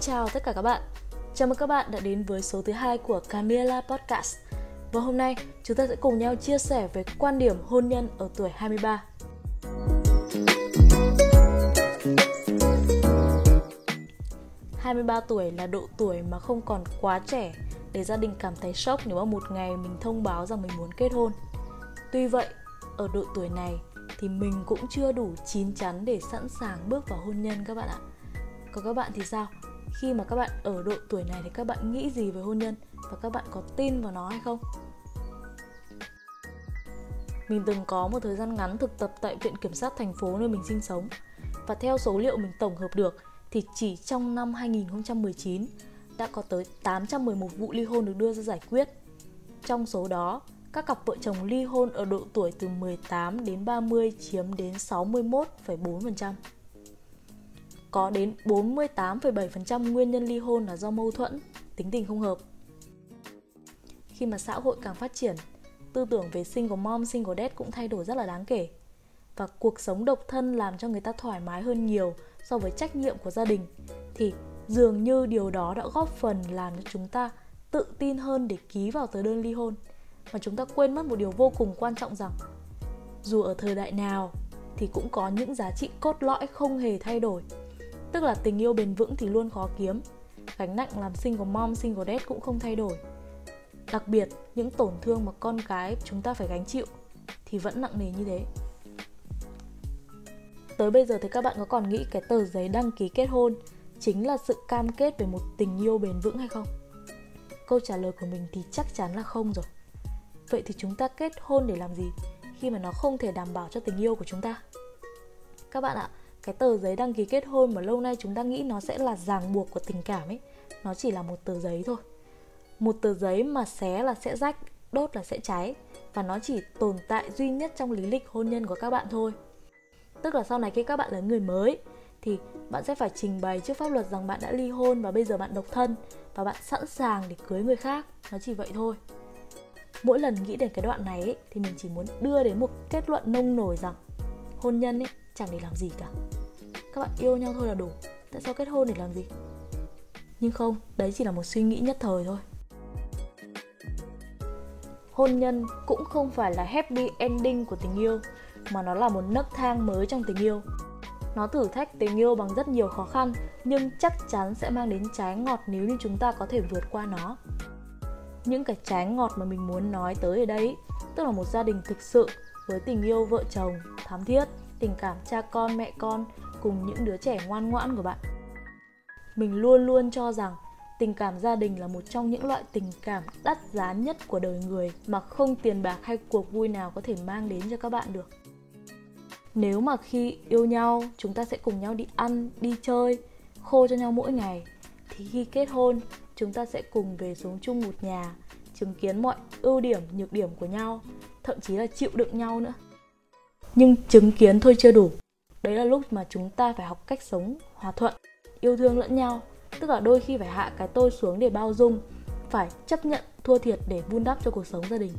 Chào tất cả các bạn. Chào mừng các bạn đã đến với số thứ hai của Camila Podcast. Và hôm nay chúng ta sẽ cùng nhau chia sẻ về quan điểm hôn nhân ở tuổi 23. ba tuổi là độ tuổi mà không còn quá trẻ để gia đình cảm thấy sốc nếu mà một ngày mình thông báo rằng mình muốn kết hôn. Tuy vậy, ở độ tuổi này thì mình cũng chưa đủ chín chắn để sẵn sàng bước vào hôn nhân các bạn ạ. Còn các bạn thì sao? Khi mà các bạn ở độ tuổi này thì các bạn nghĩ gì về hôn nhân và các bạn có tin vào nó hay không? Mình từng có một thời gian ngắn thực tập tại Viện Kiểm sát thành phố nơi mình sinh sống và theo số liệu mình tổng hợp được thì chỉ trong năm 2019 đã có tới 811 vụ ly hôn được đưa ra giải quyết. Trong số đó, các cặp vợ chồng ly hôn ở độ tuổi từ 18 đến 30 chiếm đến 61,4%. Có đến 48,7% nguyên nhân ly hôn là do mâu thuẫn, tính tình không hợp. Khi mà xã hội càng phát triển, tư tưởng về single mom, single dad cũng thay đổi rất là đáng kể. Và cuộc sống độc thân làm cho người ta thoải mái hơn nhiều so với trách nhiệm của gia đình thì dường như điều đó đã góp phần làm cho chúng ta tự tin hơn để ký vào tờ đơn ly hôn mà chúng ta quên mất một điều vô cùng quan trọng rằng dù ở thời đại nào thì cũng có những giá trị cốt lõi không hề thay đổi tức là tình yêu bền vững thì luôn khó kiếm. Gánh nặng làm single mom single dad cũng không thay đổi. Đặc biệt, những tổn thương mà con cái chúng ta phải gánh chịu thì vẫn nặng nề như thế. Tới bây giờ thì các bạn có còn nghĩ cái tờ giấy đăng ký kết hôn chính là sự cam kết về một tình yêu bền vững hay không? Câu trả lời của mình thì chắc chắn là không rồi. Vậy thì chúng ta kết hôn để làm gì khi mà nó không thể đảm bảo cho tình yêu của chúng ta? Các bạn ạ cái tờ giấy đăng ký kết hôn mà lâu nay chúng ta nghĩ nó sẽ là ràng buộc của tình cảm ấy nó chỉ là một tờ giấy thôi. Một tờ giấy mà xé là sẽ rách đốt là sẽ cháy và nó chỉ tồn tại duy nhất trong lý lịch hôn nhân của các bạn thôi. Tức là sau này khi các bạn là người mới thì bạn sẽ phải trình bày trước pháp luật rằng bạn đã ly hôn và bây giờ bạn độc thân và bạn sẵn sàng để cưới người khác. Nó chỉ vậy thôi. Mỗi lần nghĩ đến cái đoạn này ấy, thì mình chỉ muốn đưa đến một kết luận nông nổi rằng hôn nhân ấy chẳng để làm gì cả. Các bạn yêu nhau thôi là đủ. Tại sao kết hôn để làm gì? Nhưng không, đấy chỉ là một suy nghĩ nhất thời thôi. Hôn nhân cũng không phải là happy ending của tình yêu, mà nó là một nấc thang mới trong tình yêu. Nó thử thách tình yêu bằng rất nhiều khó khăn, nhưng chắc chắn sẽ mang đến trái ngọt nếu như chúng ta có thể vượt qua nó. Những cái trái ngọt mà mình muốn nói tới ở đây, tức là một gia đình thực sự với tình yêu vợ chồng thám thiết tình cảm cha con, mẹ con cùng những đứa trẻ ngoan ngoãn của bạn. Mình luôn luôn cho rằng tình cảm gia đình là một trong những loại tình cảm đắt giá nhất của đời người mà không tiền bạc hay cuộc vui nào có thể mang đến cho các bạn được. Nếu mà khi yêu nhau, chúng ta sẽ cùng nhau đi ăn, đi chơi, khô cho nhau mỗi ngày, thì khi kết hôn, chúng ta sẽ cùng về xuống chung một nhà, chứng kiến mọi ưu điểm, nhược điểm của nhau, thậm chí là chịu đựng nhau nữa nhưng chứng kiến thôi chưa đủ. Đấy là lúc mà chúng ta phải học cách sống hòa thuận yêu thương lẫn nhau. Tức là đôi khi phải hạ cái tôi xuống để bao dung phải chấp nhận thua thiệt để vun đắp cho cuộc sống gia đình.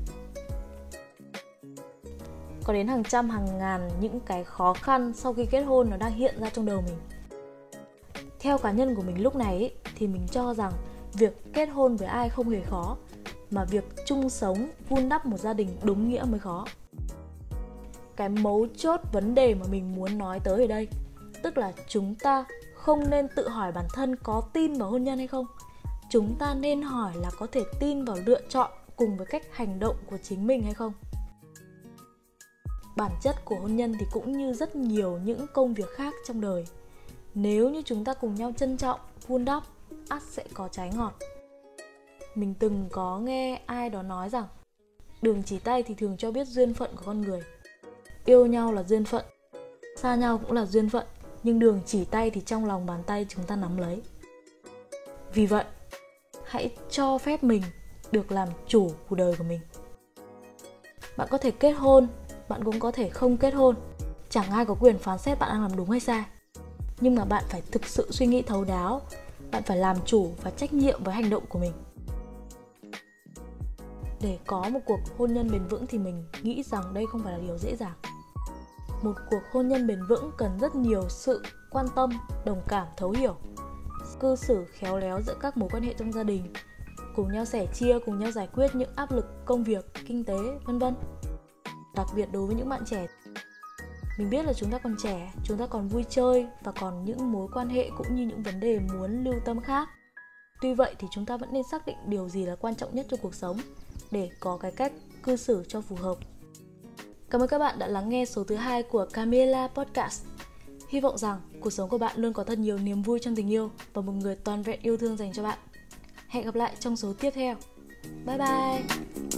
Có đến hàng trăm hàng ngàn những cái khó khăn sau khi kết hôn nó đang hiện ra trong đầu mình. Theo cá nhân của mình lúc này ý, thì mình cho rằng việc kết hôn với ai không hề khó mà việc chung sống vun đắp một gia đình đúng nghĩa mới khó cái mấu chốt vấn đề mà mình muốn nói tới ở đây. Tức là chúng ta không nên tự hỏi bản thân có tin vào hôn nhân hay không. Chúng ta nên hỏi là có thể tin vào lựa chọn cùng với cách hành động của chính mình hay không. Bản chất của hôn nhân thì cũng như rất nhiều những công việc khác trong đời. Nếu như chúng ta cùng nhau trân trọng, vun đắp, ắt sẽ có trái ngọt. Mình từng có nghe ai đó nói rằng, đường chỉ tay thì thường cho biết duyên phận của con người yêu nhau là duyên phận, xa nhau cũng là duyên phận, nhưng đường chỉ tay thì trong lòng bàn tay chúng ta nắm lấy. Vì vậy, hãy cho phép mình được làm chủ cuộc đời của mình. Bạn có thể kết hôn, bạn cũng có thể không kết hôn. Chẳng ai có quyền phán xét bạn đang làm đúng hay sai. Nhưng mà bạn phải thực sự suy nghĩ thấu đáo, bạn phải làm chủ và trách nhiệm với hành động của mình. Để có một cuộc hôn nhân bền vững thì mình nghĩ rằng đây không phải là điều dễ dàng một cuộc hôn nhân bền vững cần rất nhiều sự quan tâm, đồng cảm, thấu hiểu. Cư xử khéo léo giữa các mối quan hệ trong gia đình, cùng nhau sẻ chia, cùng nhau giải quyết những áp lực công việc, kinh tế, vân vân. Đặc biệt đối với những bạn trẻ, mình biết là chúng ta còn trẻ, chúng ta còn vui chơi và còn những mối quan hệ cũng như những vấn đề muốn lưu tâm khác. Tuy vậy thì chúng ta vẫn nên xác định điều gì là quan trọng nhất cho cuộc sống để có cái cách cư xử cho phù hợp cảm ơn các bạn đã lắng nghe số thứ hai của Camila Podcast. Hy vọng rằng cuộc sống của bạn luôn có thật nhiều niềm vui trong tình yêu và một người toàn vẹn yêu thương dành cho bạn. Hẹn gặp lại trong số tiếp theo. Bye bye.